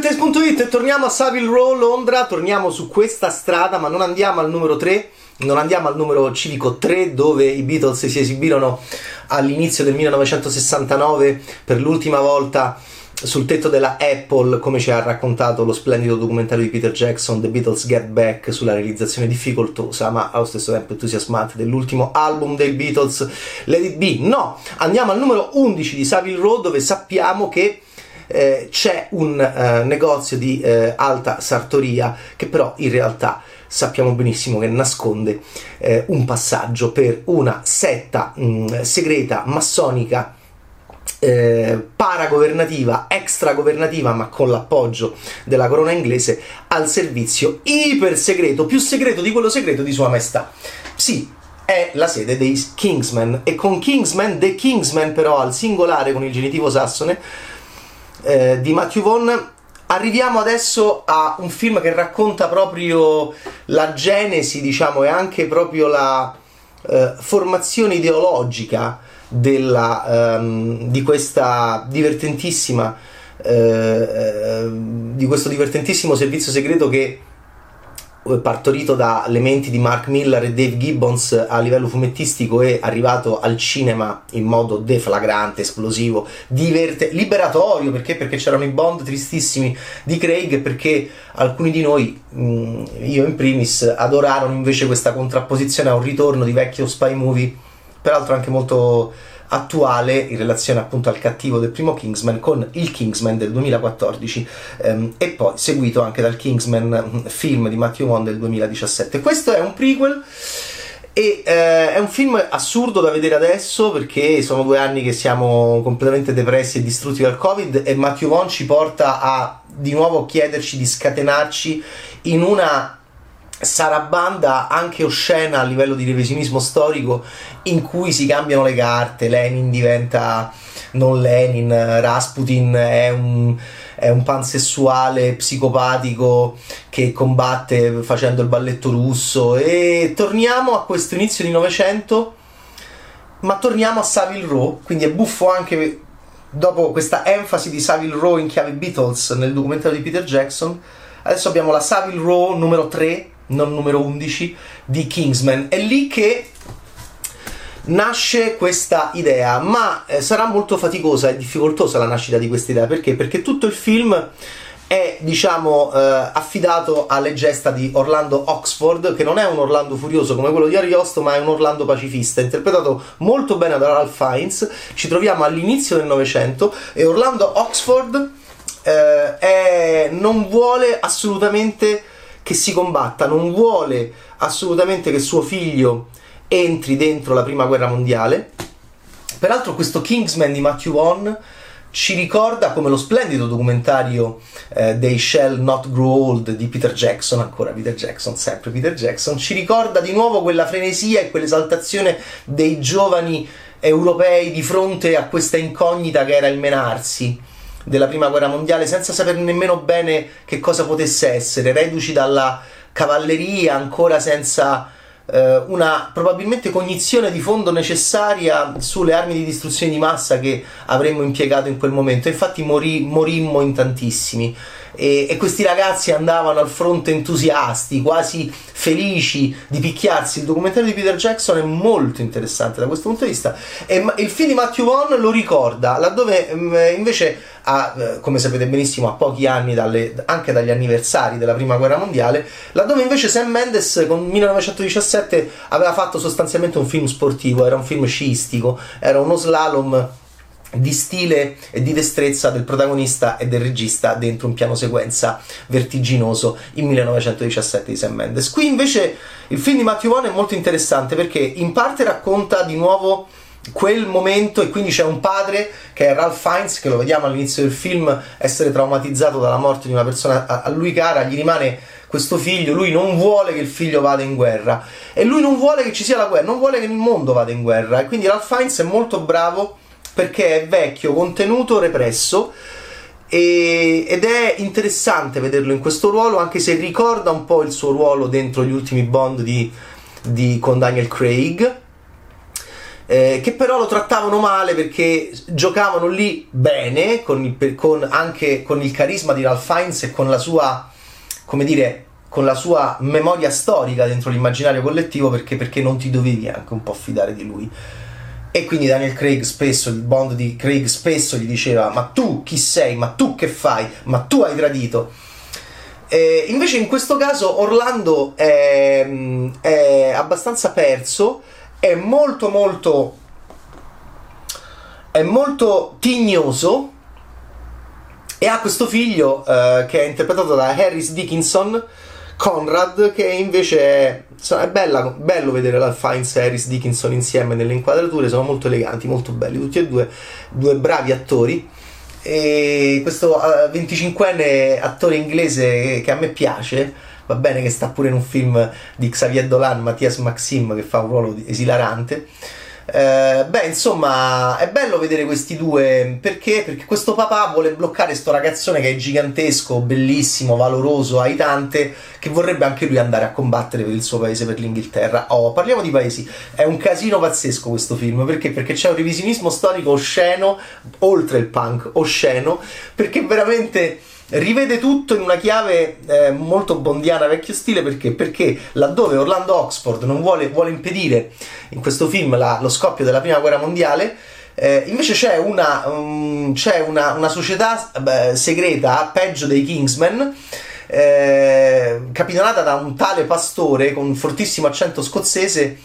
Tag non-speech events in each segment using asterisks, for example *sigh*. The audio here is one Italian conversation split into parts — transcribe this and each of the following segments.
E torniamo a Savile Row, Londra, torniamo su questa strada ma non andiamo al numero 3, non andiamo al numero civico 3 dove i Beatles si esibirono all'inizio del 1969 per l'ultima volta sul tetto della Apple, come ci ha raccontato lo splendido documentario di Peter Jackson, The Beatles Get Back, sulla realizzazione difficoltosa ma allo stesso tempo entusiasmante dell'ultimo album dei Beatles, It Be. No, andiamo al numero 11 di Savile Row dove sappiamo che eh, c'è un eh, negozio di eh, alta sartoria che però in realtà sappiamo benissimo che nasconde eh, un passaggio per una setta mh, mm, segreta massonica eh, paragovernativa, extragovernativa, ma con l'appoggio della corona inglese al servizio iper segreto, più segreto di quello segreto di Sua Maestà. Sì, è la sede dei Kingsmen e con Kingsman, The Kingsman però al singolare con il genitivo sassone eh, di Matthew Vaughn. Arriviamo adesso a un film che racconta proprio la genesi, diciamo, e anche proprio la eh, formazione ideologica della, ehm, di questa divertentissima eh, eh di questo divertentissimo servizio segreto che partorito dalle menti di Mark Miller e Dave Gibbons a livello fumettistico e arrivato al cinema in modo deflagrante, esplosivo, diverte, liberatorio perché? perché c'erano i Bond tristissimi di Craig e perché alcuni di noi, io in primis, adorarono invece questa contrapposizione a un ritorno di vecchio spy movie, peraltro anche molto attuale in relazione appunto al cattivo del primo Kingsman con il Kingsman del 2014 ehm, e poi seguito anche dal Kingsman mm, film di Matthew Vaughn del 2017. Questo è un prequel e eh, è un film assurdo da vedere adesso perché sono due anni che siamo completamente depressi e distrutti dal Covid e Matthew Vaughn ci porta a di nuovo chiederci di scatenarci in una sarabanda anche oscena a livello di revisionismo storico in cui si cambiano le carte, Lenin diventa non Lenin, Rasputin è un, è un pansessuale psicopatico che combatte facendo il balletto russo. E torniamo a questo inizio di Novecento ma torniamo a Savile Row, quindi è buffo anche dopo questa enfasi di Savile Row in chiave Beatles nel documentario di Peter Jackson adesso abbiamo la Savile Row numero 3 non numero 11, di Kingsman. È lì che nasce questa idea, ma eh, sarà molto faticosa e difficoltosa la nascita di questa idea, perché? Perché tutto il film è diciamo eh, affidato alle gesta di Orlando Oxford che non è un Orlando furioso come quello di Ariosto ma è un Orlando pacifista interpretato molto bene da Ralph Fiennes ci troviamo all'inizio del Novecento e Orlando Oxford eh, è, non vuole assolutamente che si combatta, non vuole assolutamente che suo figlio entri dentro la prima guerra mondiale. Peraltro questo Kingsman di Matthew Vaughn ci ricorda come lo splendido documentario eh, dei Shell Not Grow Old di Peter Jackson, ancora Peter Jackson, sempre Peter Jackson, ci ricorda di nuovo quella frenesia e quell'esaltazione dei giovani europei di fronte a questa incognita che era il menarsi della prima guerra mondiale senza sapere nemmeno bene che cosa potesse essere, reduci dalla cavalleria, ancora senza eh, una probabilmente cognizione di fondo necessaria sulle armi di distruzione di massa che avremmo impiegato in quel momento. Infatti morì, morimmo in tantissimi e, e, questi ragazzi andavano al fronte entusiasti, quasi felici di picchiarsi. Il documentario di Peter Jackson è molto interessante da questo punto di vista e il film di Matthew Vaughn lo ricorda, laddove invece a, eh, come sapete benissimo, a pochi anni dalle, anche dagli anniversari della prima guerra mondiale, laddove invece Sam Mendes con 1917 aveva fatto sostanzialmente un film sportivo, era un film sciistico, era uno slalom di stile e di destrezza del protagonista e del regista dentro un piano sequenza vertiginoso in 1917 di Sam Mendes. Qui invece il film di Matthew Vaughn è molto interessante perché in parte racconta di nuovo quel momento e quindi c'è un padre che è Ralph Fiennes che lo vediamo all'inizio del film essere traumatizzato dalla morte di una persona a lui cara, gli rimane questo figlio, lui non vuole che il figlio vada in guerra e lui non vuole che ci sia la guerra, non vuole che il mondo vada in guerra e quindi Ralph Fiennes è molto bravo perché è vecchio, contenuto, represso e, ed è interessante vederlo in questo ruolo anche se ricorda un po' il suo ruolo dentro gli ultimi Bond di, di, con Daniel Craig eh, che però lo trattavano male perché giocavano lì bene, con il, con, anche con il carisma di Ralph Fiennes e con la sua, come dire, con la sua memoria storica dentro l'immaginario collettivo perché, perché non ti dovevi anche un po' fidare di lui. E quindi Daniel Craig spesso, il Bond di Craig spesso gli diceva ma tu chi sei, ma tu che fai, ma tu hai tradito. E invece in questo caso Orlando è, è abbastanza perso è molto molto è molto tignoso e ha questo figlio uh, che è interpretato da Harris Dickinson Conrad che invece è, è bella, bello vedere la Fiennes e Harris Dickinson insieme nelle inquadrature sono molto eleganti, molto belli tutti e due, due bravi attori e questo uh, eh, 25enne attore inglese che a me piace va bene che sta pure in un film di Xavier Dolan, Mattias Maxim, che fa un ruolo esilarante. Eh, beh, insomma, è bello vedere questi due perché? Perché questo papà vuole bloccare sto ragazzone che è gigantesco, bellissimo, valoroso, aitante, che vorrebbe anche lui andare a combattere per il suo paese, per l'Inghilterra. Oh, parliamo di paesi. È un casino pazzesco questo film perché? Perché c'è un revisionismo storico osceno, oltre il punk, osceno, perché veramente rivede tutto in una chiave eh, molto bondiana vecchio stile perché? perché laddove Orlando Oxford non vuole, vuole impedire in questo film la, lo scoppio della prima guerra mondiale eh, invece c'è, una, um, c'è una, una, società beh, segreta peggio dei Kingsmen eh, capitonata da un tale pastore con un fortissimo accento scozzese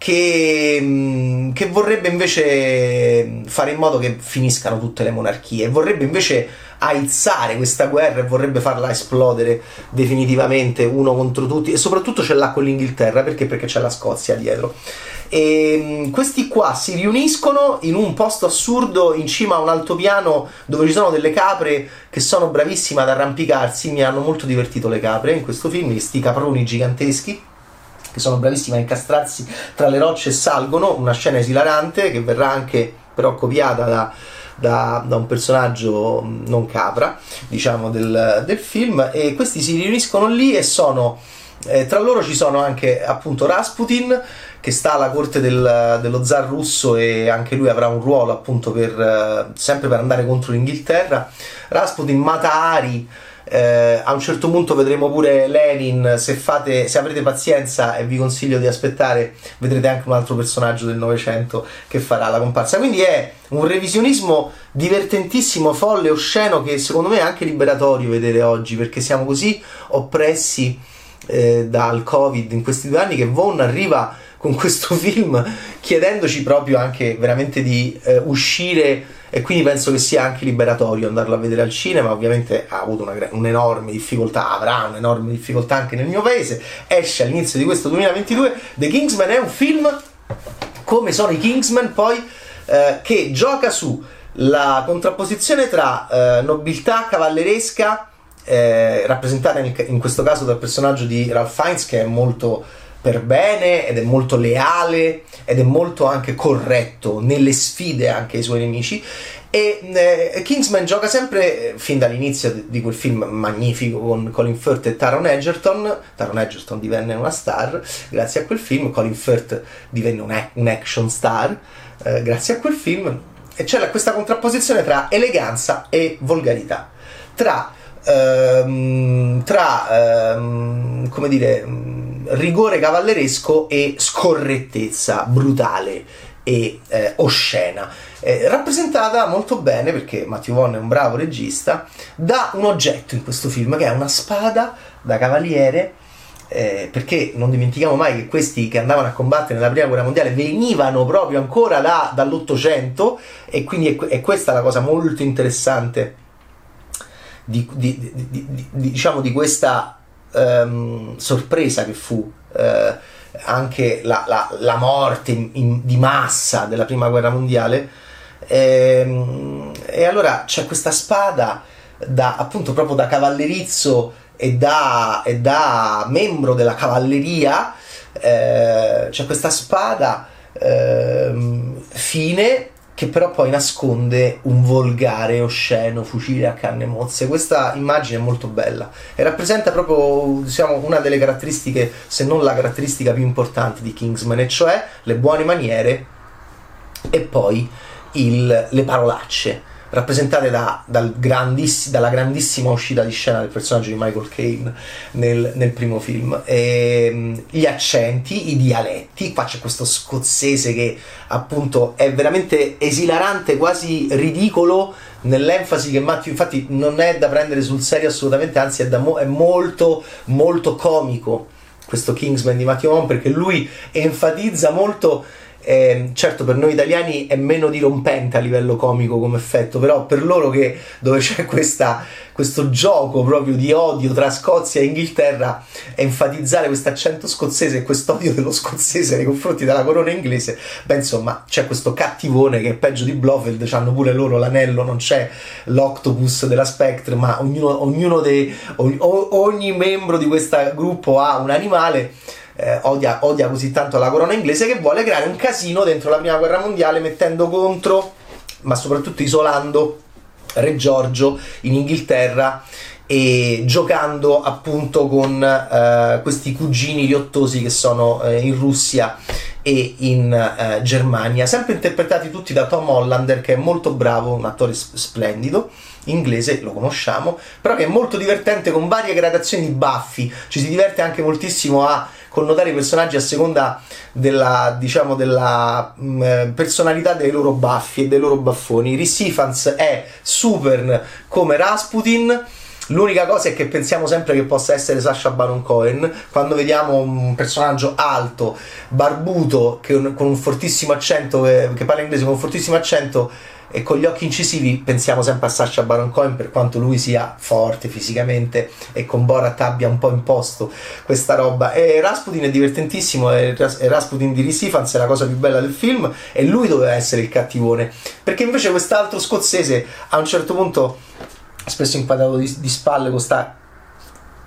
che, che, vorrebbe invece fare in modo che finiscano tutte le monarchie, vorrebbe invece aizzare questa guerra e vorrebbe farla esplodere definitivamente uno contro tutti e soprattutto ce l'ha con l'Inghilterra perché? Perché c'è la Scozia dietro. E questi qua si riuniscono in un posto assurdo in cima a un altopiano dove ci sono delle capre che sono bravissime ad arrampicarsi. Mi hanno molto divertito le capre in questo film, questi caproni giganteschi che sono bravissime a incastrarsi tra le rocce e salgono. Una scena esilarante che verrà anche però copiata da da, da un personaggio non capra, diciamo, del, del film, e questi si riuniscono lì e sono... Eh, tra loro ci sono anche appunto Rasputin che sta alla corte del, dello zar russo e anche lui avrà un ruolo appunto per, eh, sempre per andare contro l'Inghilterra. Rasputin mata Ari eh, a un certo punto vedremo pure Lenin. Se, fate, se avrete pazienza e vi consiglio di aspettare, vedrete anche un altro personaggio del Novecento che farà la comparsa. Quindi è un revisionismo divertentissimo, folle, osceno che secondo me è anche liberatorio vedere oggi perché siamo così oppressi eh, dal Covid in questi due anni che Von arriva con questo *laughs* film chiedendoci proprio anche veramente di eh, uscire e quindi penso che sia anche liberatorio andarlo a vedere al cinema. Ovviamente ha avuto una, un'enorme difficoltà avrà un'enorme difficoltà anche nel mio paese. Esce all'inizio di questo 2022 The Kingsman è un film come sono i Kingsman poi eh, che gioca su la contrapposizione tra eh, nobiltà cavalleresca eh, rappresentata in, in, questo caso dal personaggio di Ralph Fiennes che è molto per bene ed è molto leale ed è molto anche corretto nelle sfide anche ai suoi nemici. E eh, Kingsman gioca sempre, eh, fin dall'inizio di quel film magnifico con Colin Firth e Taron Egerton, Taron Egerton divenne una star grazie a quel film, Colin Firth divenne un, un action star eh, grazie a quel film, e c'è questa contrapposizione tra eleganza e volgarità, tra, ehm, tra ehm, come dire rigore cavalleresco e scorrettezza brutale e eh, oscena. Eh, rappresentata molto bene perché Matthew Vaughn è un bravo regista da un oggetto in questo film che è una spada da cavaliere eh, perché non dimentichiamo mai che questi che andavano a combattere nella prima guerra mondiale venivano proprio ancora da, dall'Ottocento e quindi è, è, questa la cosa molto interessante di, di, di, diciamo di questa ehm, sorpresa che fu eh, anche la, la, la morte in, in, di massa della prima guerra mondiale. E, ehm, e allora c'è questa spada da appunto proprio da cavallerizzo e da, e da membro della cavalleria. Eh, c'è questa spada eh, fine che però poi nasconde un volgare, osceno fucile a canne mozze. Questa immagine è molto bella e rappresenta proprio diciamo, una delle caratteristiche, se non la caratteristica più importante di Kingsman, e cioè le buone maniere e poi il, le parolacce rappresentate da, dal grandiss- dalla grandissima uscita di scena del personaggio di Michael Caine nel, nel primo film. E, ehm, gli accenti, i dialetti, qua c'è questo scozzese che appunto è veramente esilarante, quasi ridicolo nell'enfasi che Matthew infatti non è da prendere sul serio assolutamente, anzi è, mo- è molto molto comico questo Kingsman di Matthew Vaughn perché lui enfatizza molto eh, certo per noi italiani è meno dirompente a livello comico come effetto, però per loro che dove c'è questa, questo gioco proprio di odio tra Scozia e Inghilterra, enfatizzare questo accento scozzese e questo odio dello scozzese nei confronti della corona inglese, beh insomma c'è questo cattivone che è peggio di Blofeld, hanno pure loro l'anello, non c'è l'octopus della Spectre, ma ognuno, ognuno dei, ogni membro di questo gruppo ha un animale eh, odia, odia così tanto la corona inglese che vuole creare un casino dentro la prima guerra mondiale mettendo contro, ma soprattutto isolando Re Giorgio in Inghilterra e giocando appunto con eh, questi cugini riottosi che sono eh, in Russia e in eh, Germania, sempre interpretati tutti da Tom Hollander che è molto bravo, un attore splendido inglese, lo conosciamo, però che è molto divertente con varie gradazioni di baffi, ci si diverte anche moltissimo a connotare i personaggi a seconda della, diciamo, della mh, mm, personalità dei loro baffi e dei loro baffoni. Rhys Ifans è super come Rasputin. L'unica cosa è che pensiamo sempre che possa essere Sasha Baron Cohen quando vediamo un personaggio alto, barbuto, un, con un fortissimo accento, che, che parla inglese con un fortissimo accento e con gli occhi incisivi pensiamo sempre a Sasha Baron Cohen per quanto lui sia forte fisicamente e con Borat abbia un po' imposto questa roba. E Rasputin è divertentissimo e Rasputin di Risifans è la cosa più bella del film e lui doveva essere il cattivone. Perché invece quest'altro scozzese a un certo punto spesso inquadrato di, di spalle con questa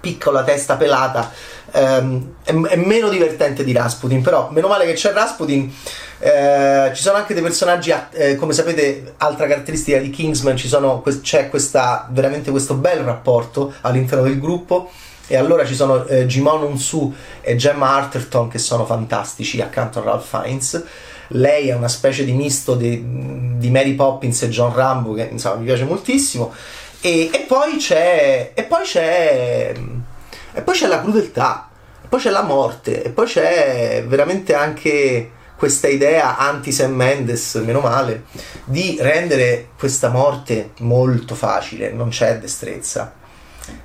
piccola testa pelata ehm, è, è, meno divertente di Rasputin. Però meno male che c'è Rasputin eh, ci sono anche dei personaggi eh, come sapete altra caratteristica di Kingsman sono, c'è questa, veramente questo bel rapporto all'interno del gruppo. E allora ci sono eh, Jimon Unsu e Gemma Arterton che sono fantastici accanto a Ralph Fiennes. Lei è una specie di misto di, di Mary Poppins e John Rambo che insomma mi piace moltissimo. E, e, poi c'è e poi c'è e poi c'è la crudeltà, e poi c'è la morte, e poi c'è veramente anche questa idea anti-Sam Mendes, meno male, di rendere questa morte molto facile, non c'è destrezza.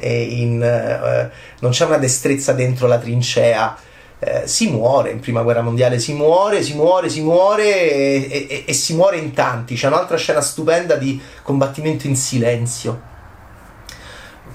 In, eh, non c'è una destrezza dentro la trincea. Eh, si muore in prima guerra mondiale, si muore, si muore, si muore e, e, e si muore in tanti. C'è un'altra scena stupenda di combattimento in silenzio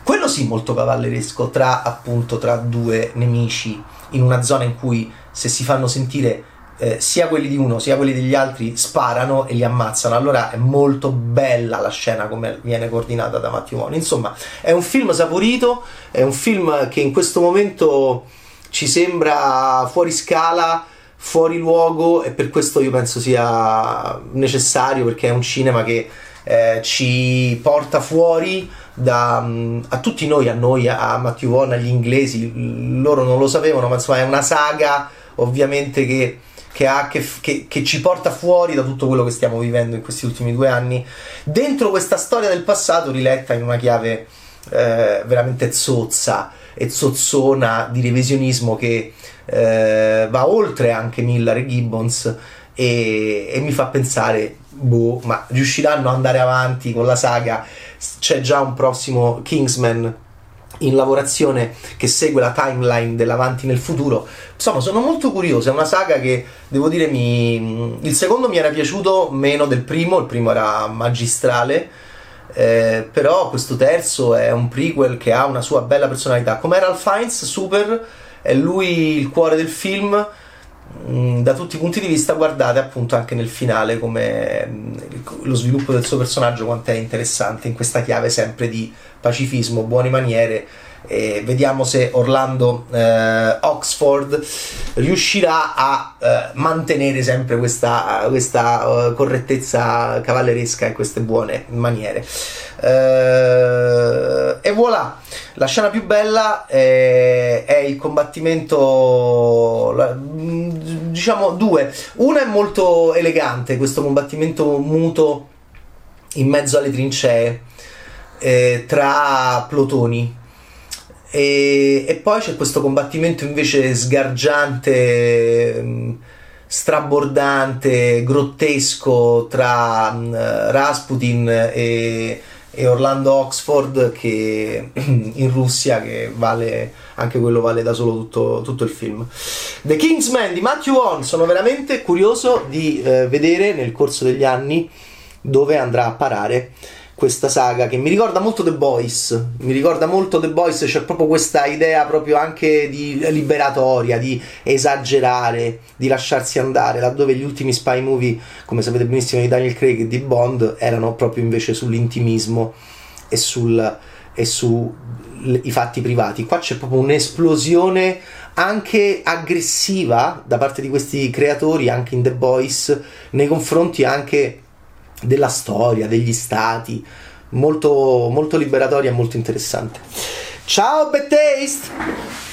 quello sì molto cavalleresco tra appunto tra due nemici in una zona in cui se si fanno sentire eh, sia quelli di uno sia quelli degli altri sparano e li ammazzano. Allora è molto bella la scena come viene coordinata da Matteo Moni insomma è un film saporito è un film che in questo momento ci sembra fuori scala fuori luogo e per questo io penso sia necessario perché è un cinema che eh, ci porta fuori da, mm, a tutti noi, a noi, a Matthew Vaughn, agli inglesi, loro non lo sapevano, ma insomma è una saga ovviamente che, che, ha, che, che, che, ci porta fuori da tutto quello che stiamo vivendo in questi ultimi due anni, dentro questa storia del passato riletta in una chiave eh, veramente zozza e zozzona di revisionismo che eh, va oltre anche Miller e Gibbons e, e mi fa pensare, boh, ma riusciranno ad andare avanti con la saga? c'è già un prossimo Kingsman in lavorazione che segue la timeline dell'avanti nel futuro. Insomma, sono molto curioso. È una saga che devo dire mi. Il secondo mi era piaciuto meno del primo, il primo era magistrale. Eh, però questo terzo è un prequel che ha una sua bella personalità. Come Ralph Fiennes, super, è lui il cuore del film da tutti i punti di vista guardate appunto anche nel finale come mm, lo sviluppo del suo personaggio quanto è interessante in questa chiave sempre di pacifismo, buone maniere e vediamo se Orlando eh, Oxford riuscirà a eh, mantenere sempre questa, questa uh, correttezza cavalleresca e queste buone maniere. Uh, e voilà, la scena più bella è, è il combattimento, la, diciamo due. Una è molto elegante, questo combattimento muto in mezzo alle trincee eh, tra plotoni e, e, poi c'è questo combattimento invece sgargiante, mm, strabordante, grottesco tra mm, Rasputin e, e, Orlando Oxford che *clears throat* in Russia che vale anche quello vale da solo tutto, tutto il film. The Kingsman di Matthew Vaughn sono veramente curioso di eh, vedere nel corso degli anni dove andrà a parare questa saga che mi ricorda molto The Boys. Mi ricorda molto The Boys, c'è proprio questa idea proprio anche di liberatoria, di esagerare, di lasciarsi andare, laddove gli ultimi spy movie, come sapete benissimo di Daniel Craig e di Bond, erano proprio invece sull'intimismo e sul e sui fatti privati. Qua c'è proprio un'esplosione anche aggressiva da parte di questi creatori, anche in The Boys, nei confronti anche della storia, degli stati, molto, molto liberatoria e molto interessante. Ciao, Bad Taste!